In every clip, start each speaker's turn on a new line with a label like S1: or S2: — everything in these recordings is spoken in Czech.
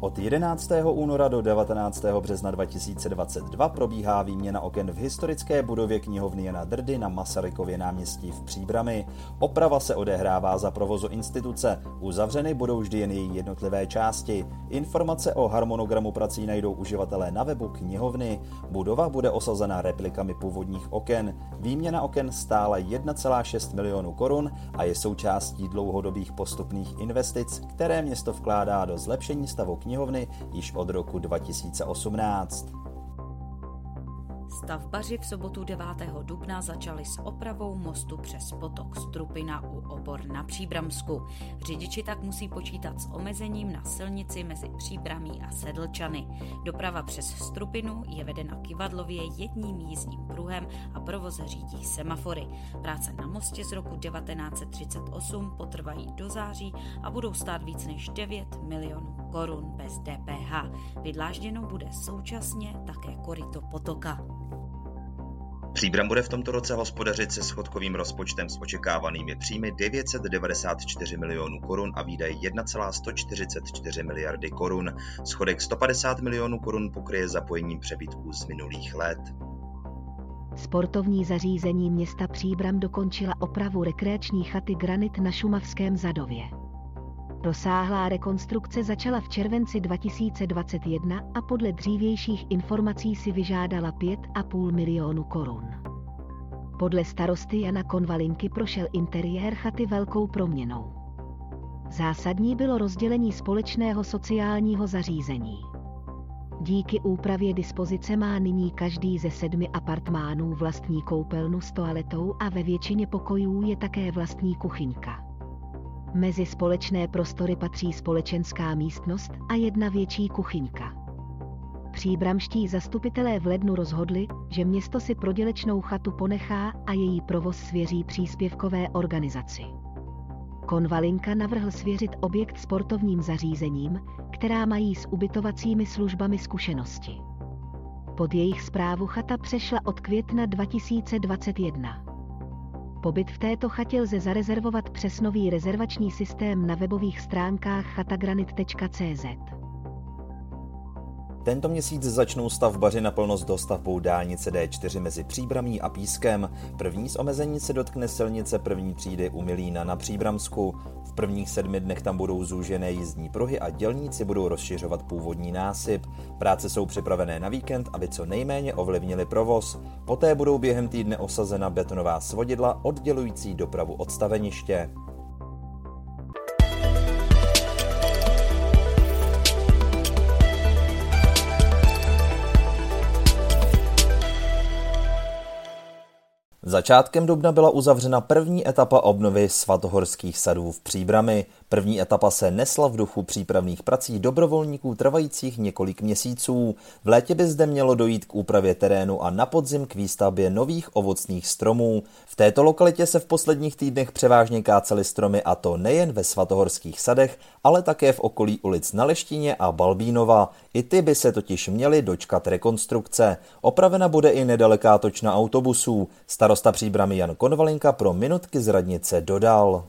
S1: Od 11. února do 19. března 2022 probíhá výměna oken v historické budově knihovny Jana Drdy na Masarykově náměstí v Příbrami. Oprava se odehrává za provozu instituce, uzavřeny budou vždy jen její jednotlivé části. Informace o harmonogramu prací najdou uživatelé na webu knihovny. Budova bude osazena replikami původních oken. Výměna oken stála 1,6 milionů korun a je součástí dlouhodobých postupných investic, které město vkládá do zlepšení stavu knihovny knihovny již od roku 2018.
S2: Stavbaři v sobotu 9. dubna začali s opravou mostu přes potok Strupina u obor na Příbramsku. Řidiči tak musí počítat s omezením na silnici mezi Příbramí a Sedlčany. Doprava přes Strupinu je vedena kivadlově jedním jízdním pruhem a provoz řídí semafory. Práce na mostě z roku 1938 potrvají do září a budou stát víc než 9 milionů korun bez DPH. Vydlážděno bude současně také koryto potoka.
S1: Příbram bude v tomto roce hospodařit se schodkovým rozpočtem s očekávanými příjmy 994 milionů korun a výdaje 1,144 miliardy korun. Schodek 150 milionů korun pokryje zapojením přebytků z minulých let.
S3: Sportovní zařízení města Příbram dokončila opravu rekreační chaty Granit na Šumavském Zadově. Rozsáhlá rekonstrukce začala v červenci 2021 a podle dřívějších informací si vyžádala 5,5 milionu korun. Podle starosty Jana Konvalinky prošel interiér chaty velkou proměnou. Zásadní bylo rozdělení společného sociálního zařízení. Díky úpravě dispozice má nyní každý ze sedmi apartmánů vlastní koupelnu s toaletou a ve většině pokojů je také vlastní kuchyňka. Mezi společné prostory patří společenská místnost a jedna větší kuchyňka. Příbramští zastupitelé v lednu rozhodli, že město si prodělečnou chatu ponechá a její provoz svěří příspěvkové organizaci. Konvalinka navrhl svěřit objekt sportovním zařízením, která mají s ubytovacími službami zkušenosti. Pod jejich zprávu chata přešla od května 2021. Pobyt v této chatě lze zarezervovat přes nový rezervační systém na webových stránkách chatagranit.cz.
S1: Tento měsíc začnou stavbaři naplno s dostavbou dálnice D4 mezi Příbramí a Pískem. První z omezení se dotkne silnice první třídy u Milína na Příbramsku. V prvních sedmi dnech tam budou zúžené jízdní pruhy a dělníci budou rozšiřovat původní násyp. Práce jsou připravené na víkend, aby co nejméně ovlivnili provoz. Poté budou během týdne osazena betonová svodidla oddělující dopravu od staveniště. Začátkem dubna byla uzavřena první etapa obnovy svatohorských sadů v Příbrami. První etapa se nesla v duchu přípravných prací dobrovolníků trvajících několik měsíců. V létě by zde mělo dojít k úpravě terénu a na podzim k výstavbě nových ovocných stromů. V této lokalitě se v posledních týdnech převážně kácely stromy a to nejen ve svatohorských sadech, ale také v okolí ulic na Leštině a Balbínova. I ty by se totiž měly dočkat rekonstrukce. Opravena bude i nedaleká točna autobusů. Starosta příbramy Jan Konvalinka pro minutky z radnice dodal.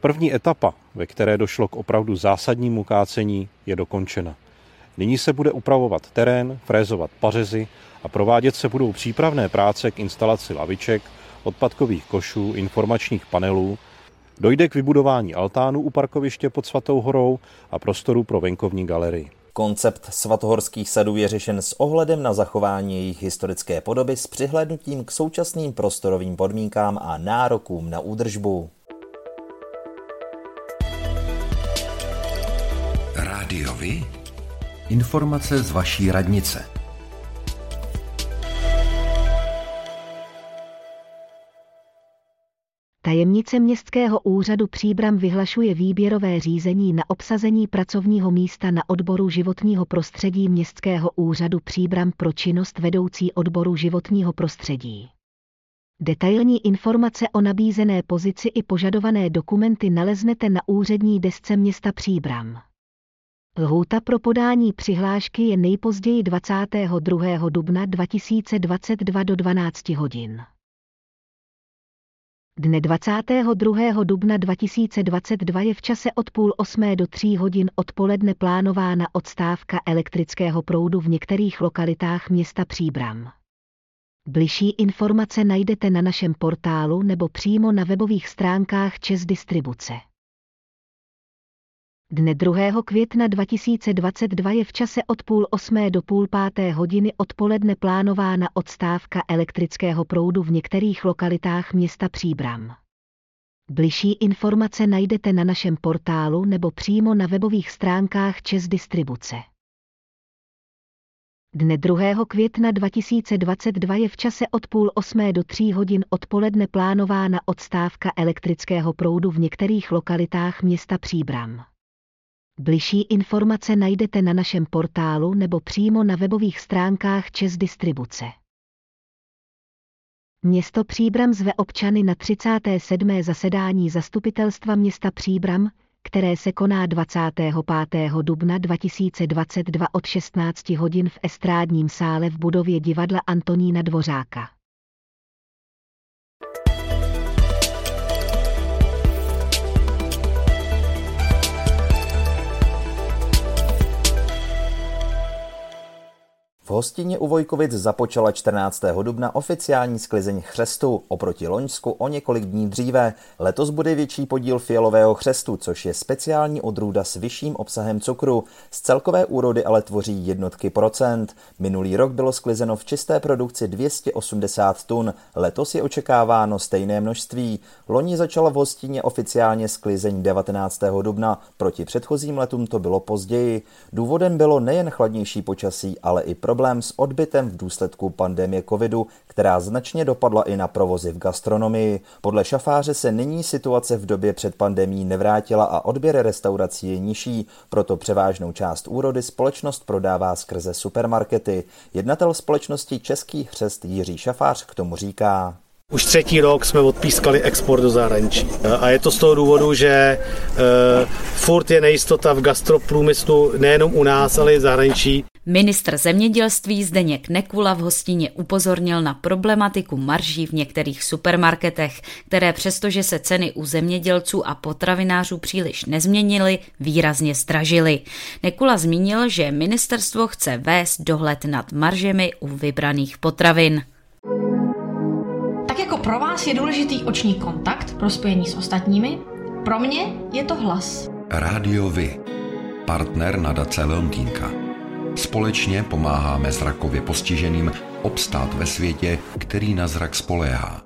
S4: První etapa, ve které došlo k opravdu zásadnímu kácení, je dokončena. Nyní se bude upravovat terén, frézovat pařezy a provádět se budou přípravné práce k instalaci laviček, odpadkových košů, informačních panelů, dojde k vybudování altánu u parkoviště pod Svatou horou a prostoru pro venkovní galerii.
S1: Koncept svatohorských sadů je řešen s ohledem na zachování jejich historické podoby s přihlédnutím k současným prostorovým podmínkám a nárokům na údržbu.
S5: Rádiovi? Informace z vaší radnice.
S3: Tajemnice Městského úřadu Příbram vyhlašuje výběrové řízení na obsazení pracovního místa na odboru životního prostředí Městského úřadu Příbram pro činnost vedoucí odboru životního prostředí. Detailní informace o nabízené pozici i požadované dokumenty naleznete na úřední desce města Příbram. Lhůta pro podání přihlášky je nejpozději 22. dubna 2022 do 12 hodin. Dne 22. dubna 2022 je v čase od půl osmé do tří hodin odpoledne plánována odstávka elektrického proudu v některých lokalitách města Příbram. Bližší informace najdete na našem portálu nebo přímo na webových stránkách Čes Distribuce. Dne 2. května 2022 je v čase od půl osmé do půl páté hodiny odpoledne plánována odstávka elektrického proudu v některých lokalitách města Příbram. Bližší informace najdete na našem portálu nebo přímo na webových stránkách Čes Distribuce. Dne 2. května 2022 je v čase od půl osmé do tří hodin odpoledne plánována odstávka elektrického proudu v některých lokalitách města Příbram. Bližší informace najdete na našem portálu nebo přímo na webových stránkách Čes Distribuce. Město Příbram zve občany na 37. zasedání zastupitelstva města Příbram, které se koná 25. dubna 2022 od 16 hodin v estrádním sále v budově divadla Antonína Dvořáka.
S1: V hostině u Vojkovic započala 14. dubna oficiální sklizeň chřestu, oproti Loňsku o několik dní dříve. Letos bude větší podíl fialového chřestu, což je speciální odrůda s vyšším obsahem cukru. Z celkové úrody ale tvoří jednotky procent. Minulý rok bylo sklizeno v čisté produkci 280 tun, letos je očekáváno stejné množství. Loni začala v hostině oficiálně sklizeň 19. dubna, proti předchozím letům to bylo později. Důvodem bylo nejen chladnější počasí, ale i problém problém s odbytem v důsledku pandemie covidu, která značně dopadla i na provozy v gastronomii. Podle šafáře se nyní situace v době před pandemí nevrátila a odběr restaurací je nižší, proto převážnou část úrody společnost prodává skrze supermarkety. Jednatel společnosti Český chřest Jiří Šafář k tomu říká.
S6: Už třetí rok jsme odpískali export do zahraničí. A je to z toho důvodu, že uh, furt je nejistota v gastroprůmyslu nejenom u nás, ale i v zahraničí.
S2: Ministr zemědělství Zdeněk Nekula v hostině upozornil na problematiku marží v některých supermarketech, které přestože se ceny u zemědělců a potravinářů příliš nezměnily, výrazně stražily. Nekula zmínil, že ministerstvo chce vést dohled nad maržemi u vybraných potravin.
S7: Jako pro vás je důležitý oční kontakt pro spojení s ostatními, pro mě je to hlas.
S5: Rádio Vy, partner nadace Leontýnka. Společně pomáháme zrakově postiženým obstát ve světě, který na zrak spoléhá.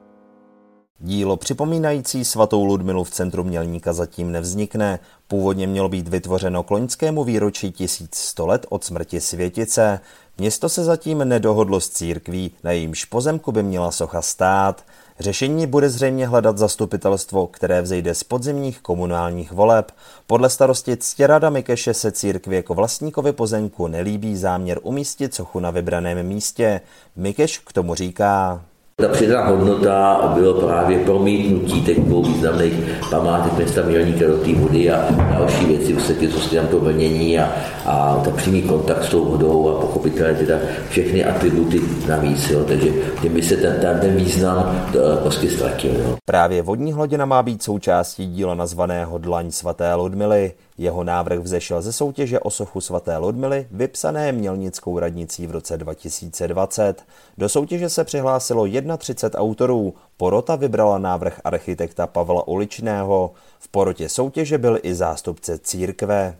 S1: Dílo připomínající svatou Ludmilu v centru Mělníka zatím nevznikne. Původně mělo být vytvořeno k loňskému výročí 1100 let od smrti světice. Město se zatím nedohodlo s církví, na jejímž pozemku by měla socha stát. Řešení bude zřejmě hledat zastupitelstvo, které vzejde z podzimních komunálních voleb. Podle starosti Ctěrada Mikeše se církvi jako vlastníkovi pozemku nelíbí záměr umístit sochu na vybraném místě. Mikeš k tomu říká.
S8: Ta přidaná hodnota bylo právě promítnutí těch dvou významných památek města Mělníka do té vody a další věci, vlastně co tam to vlnění a, a ta přímý kontakt s tou vodou a pochopitelně teda všechny atributy navíc, jo, takže tím by se ten, ten, ten význam eh, prostě ztratil. Jo.
S1: Právě vodní hladina má být součástí díla nazvaného Dlaň svaté Ludmily. Jeho návrh vzešel ze soutěže o sochu svaté Ludmily, vypsané Mělnickou radnicí v roce 2020. Do soutěže se přihlásilo 31 autorů. Porota vybrala návrh architekta Pavla Uličného. V porotě soutěže byl i zástupce církve.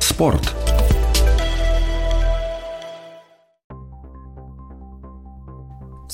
S5: Sport.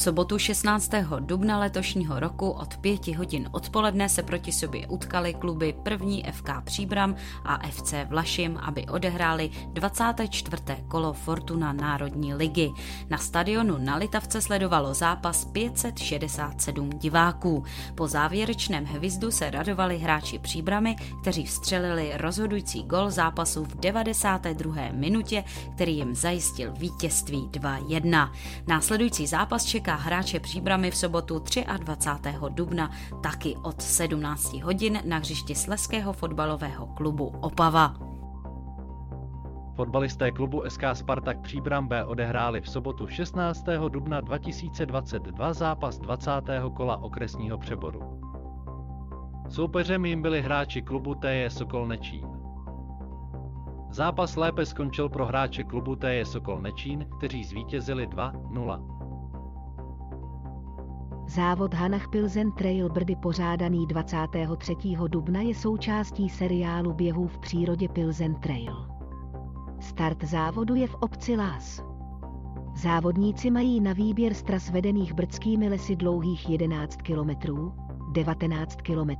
S2: Sobotu 16. dubna letošního roku od 5 hodin odpoledne se proti sobě utkali kluby první FK Příbram a FC Vlašim, aby odehráli 24. kolo Fortuna Národní ligy. Na stadionu na Litavce sledovalo zápas 567 diváků. Po závěrečném hvizdu se radovali hráči Příbramy, kteří vstřelili rozhodující gol zápasu v 92. minutě, který jim zajistil vítězství 2-1. Následující zápas čeká čeká hráče příbramy v sobotu 23. dubna taky od 17 hodin na hřišti Sleského fotbalového klubu Opava.
S9: Fotbalisté klubu SK Spartak Příbram B odehráli v sobotu 16. dubna 2022 zápas 20. kola okresního přeboru. Soupeřem jim byli hráči klubu TJ Sokol Nečín. Zápas lépe skončil pro hráče klubu TJ Sokol Nečín, kteří zvítězili 2-0.
S3: Závod Hanach Pilzen Trail Brdy pořádaný 23. dubna je součástí seriálu běhů v přírodě Pilzen Trail. Start závodu je v obci Lás. Závodníci mají na výběr z tras vedených brdskými lesy dlouhých 11 km, 19 km,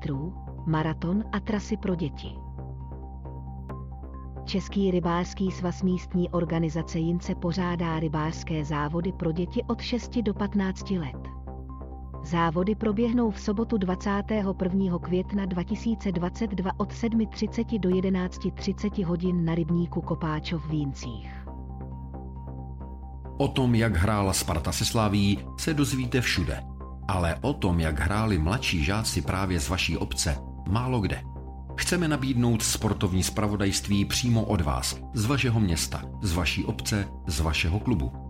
S3: maraton a trasy pro děti. Český rybářský svaz místní organizace Jince pořádá rybářské závody pro děti od 6 do 15 let. Závody proběhnou v sobotu 21. května 2022 od 7.30 do 11.30 hodin na rybníku Kopáčov v Víncích.
S5: O tom, jak hrála Sparta se Slaví, se dozvíte všude. Ale o tom, jak hráli mladší žáci právě z vaší obce, málo kde. Chceme nabídnout sportovní spravodajství přímo od vás, z vašeho města, z vaší obce, z vašeho klubu.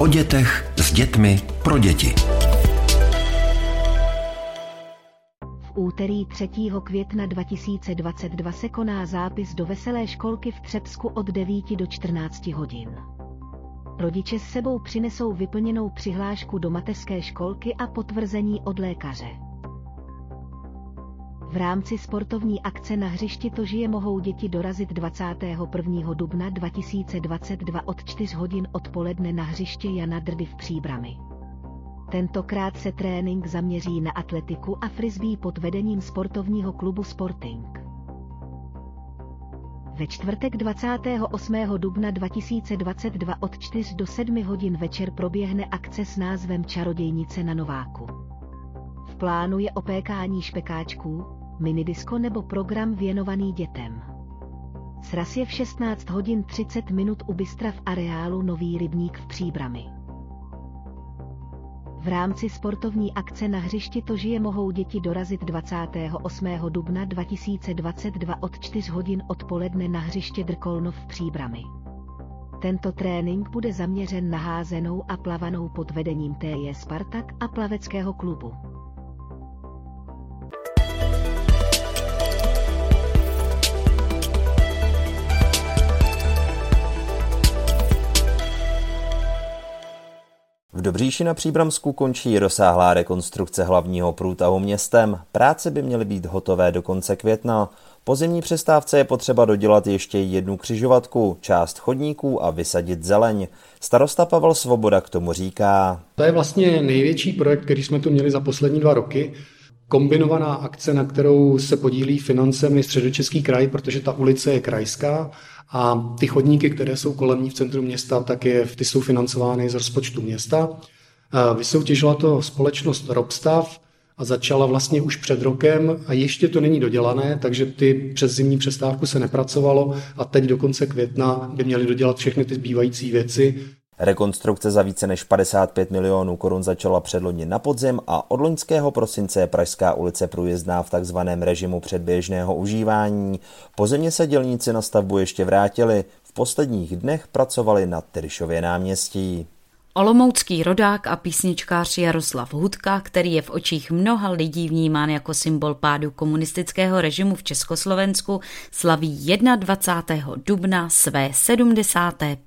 S5: O dětech s dětmi pro děti.
S3: V úterý 3. května 2022 se koná zápis do veselé školky v Třebsku od 9 do 14 hodin. Rodiče s sebou přinesou vyplněnou přihlášku do mateřské školky a potvrzení od lékaře. V rámci sportovní akce na hřišti to žije mohou děti dorazit 21. dubna 2022 od 4 hodin odpoledne na hřiště Jana Drdy v Příbrami. Tentokrát se trénink zaměří na atletiku a frisbee pod vedením sportovního klubu Sporting. Ve čtvrtek 28. dubna 2022 od 4 do 7 hodin večer proběhne akce s názvem Čarodějnice na Nováku. V plánu je opékání špekáčků, minidisko nebo program věnovaný dětem. Sraz je v 16 hodin 30 minut u Bystra v areálu Nový rybník v Příbrami. V rámci sportovní akce na hřišti to žije mohou děti dorazit 28. dubna 2022 od 4 hodin odpoledne na hřiště Drkolnov v Příbrami. Tento trénink bude zaměřen na házenou a plavanou pod vedením TJ Spartak a plaveckého klubu.
S1: Dobříši na Příbramsku končí rozsáhlá rekonstrukce hlavního průtahu městem. Práce by měly být hotové do konce května. Po zimní přestávce je potřeba dodělat ještě jednu křižovatku, část chodníků a vysadit zeleň. Starosta Pavel Svoboda k tomu říká.
S10: To je vlastně největší projekt, který jsme tu měli za poslední dva roky. Kombinovaná akce, na kterou se podílí financemi Středočeský kraj, protože ta ulice je krajská a ty chodníky, které jsou kolem ní v centru města, tak je, ty jsou financovány z rozpočtu města. Vysoutěžila to společnost Robstav a začala vlastně už před rokem a ještě to není dodělané, takže ty přes zimní přestávku se nepracovalo a teď do konce května by měli dodělat všechny ty zbývající věci.
S1: Rekonstrukce za více než 55 milionů korun začala předloni na podzim a od loňského prosince je Pražská ulice průjezdná v takzvaném režimu předběžného užívání. Po zimě se dělníci na stavbu ještě vrátili. V posledních dnech pracovali na Tyryšově náměstí.
S2: Olomoucký rodák a písničkář Jaroslav Hudka, který je v očích mnoha lidí vnímán jako symbol pádu komunistického režimu v Československu, slaví 21. dubna své 75.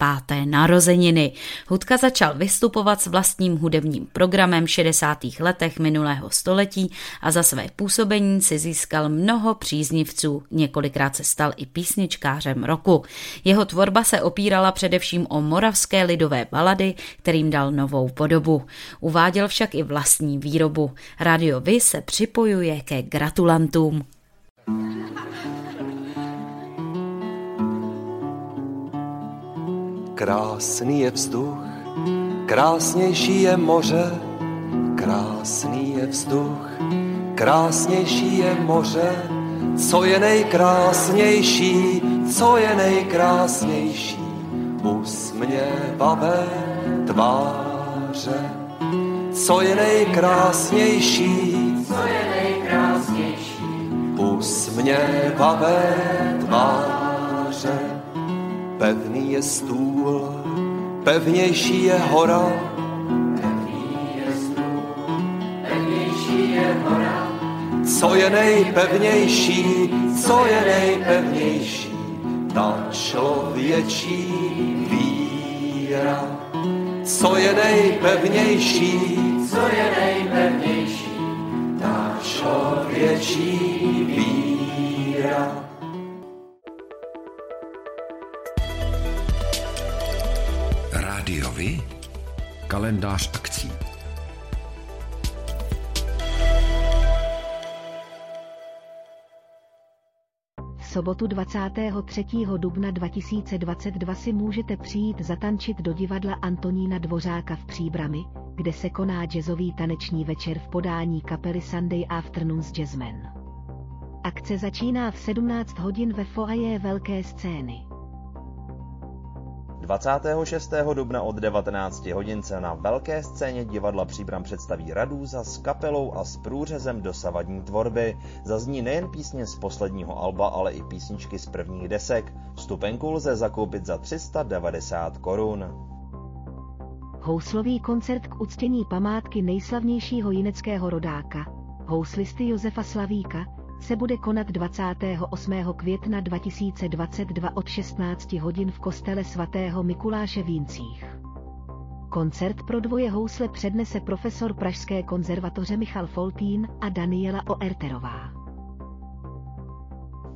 S2: narozeniny. Hudka začal vystupovat s vlastním hudebním programem v 60. letech minulého století a za své působení si získal mnoho příznivců. Několikrát se stal i písničkářem roku. Jeho tvorba se opírala především o moravské lidové balady, který jim dal novou podobu. Uváděl však i vlastní výrobu. Radio Vy se připojuje ke gratulantům.
S11: Krásný je vzduch, krásnější je moře, krásný je vzduch, krásnější je moře, co je nejkrásnější, co je nejkrásnější, usměvavé tváře. Co je nejkrásnější, co je nejkrásnější, usměvavé tváře. Pevný je stůl, pevnější je hora, pevný je stůl, pevnější je hora. Co je nejpevnější, co je nejpevnější, ta člověčí víra co je nejpevnější, co je nejpevnější, ta člověčí víra.
S5: Rádiovi kalendář akcí.
S3: Sobotu 23. dubna 2022 si můžete přijít zatančit do divadla Antonína Dvořáka v Příbrami, kde se koná jazzový taneční večer v podání kapely Sunday Afternoons Jazzmen. Akce začíná v 17 hodin ve foaje Velké scény.
S1: 26. dubna od 19 hodin se na velké scéně divadla Příbram představí Radůza s kapelou a s průřezem dosavadní tvorby. Zazní nejen písně z posledního alba, ale i písničky z prvních desek. Vstupenku lze zakoupit za 390 korun.
S3: Houslový koncert k uctění památky nejslavnějšího jineckého rodáka, houslisty Josefa Slavíka, se bude konat 28. května 2022 od 16 hodin v kostele svatého Mikuláše v Jincích. Koncert pro dvoje housle přednese profesor Pražské konzervatoře Michal Foltín a Daniela Oerterová.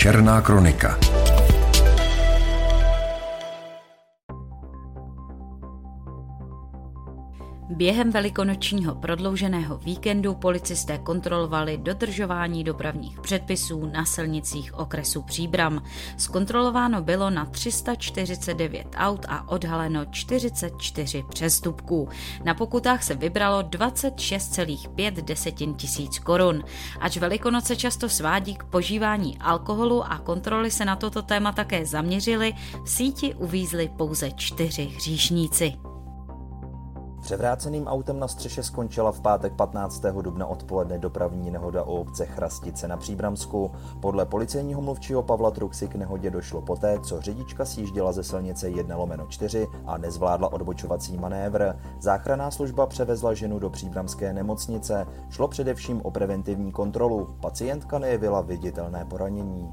S12: Černá kronika.
S2: Během velikonočního prodlouženého víkendu policisté kontrolovali dodržování dopravních předpisů na silnicích okresu Příbram. Zkontrolováno bylo na 349 aut a odhaleno 44 přestupků. Na pokutách se vybralo 26,5 desetin tisíc korun. Ač Velikonoce často svádí k požívání alkoholu a kontroly se na toto téma také zaměřily, v síti uvízli pouze čtyři hříšníci.
S1: Převráceným autem na střeše skončila v pátek 15. dubna odpoledne dopravní nehoda u obce Chrastice na Příbramsku. Podle policejního mluvčího Pavla Truxy k nehodě došlo poté, co řidička sjížděla ze silnice 1 lomeno 4 a nezvládla odbočovací manévr. Záchranná služba převezla ženu do příbramské nemocnice. Šlo především o preventivní kontrolu. Pacientka nejevila viditelné poranění.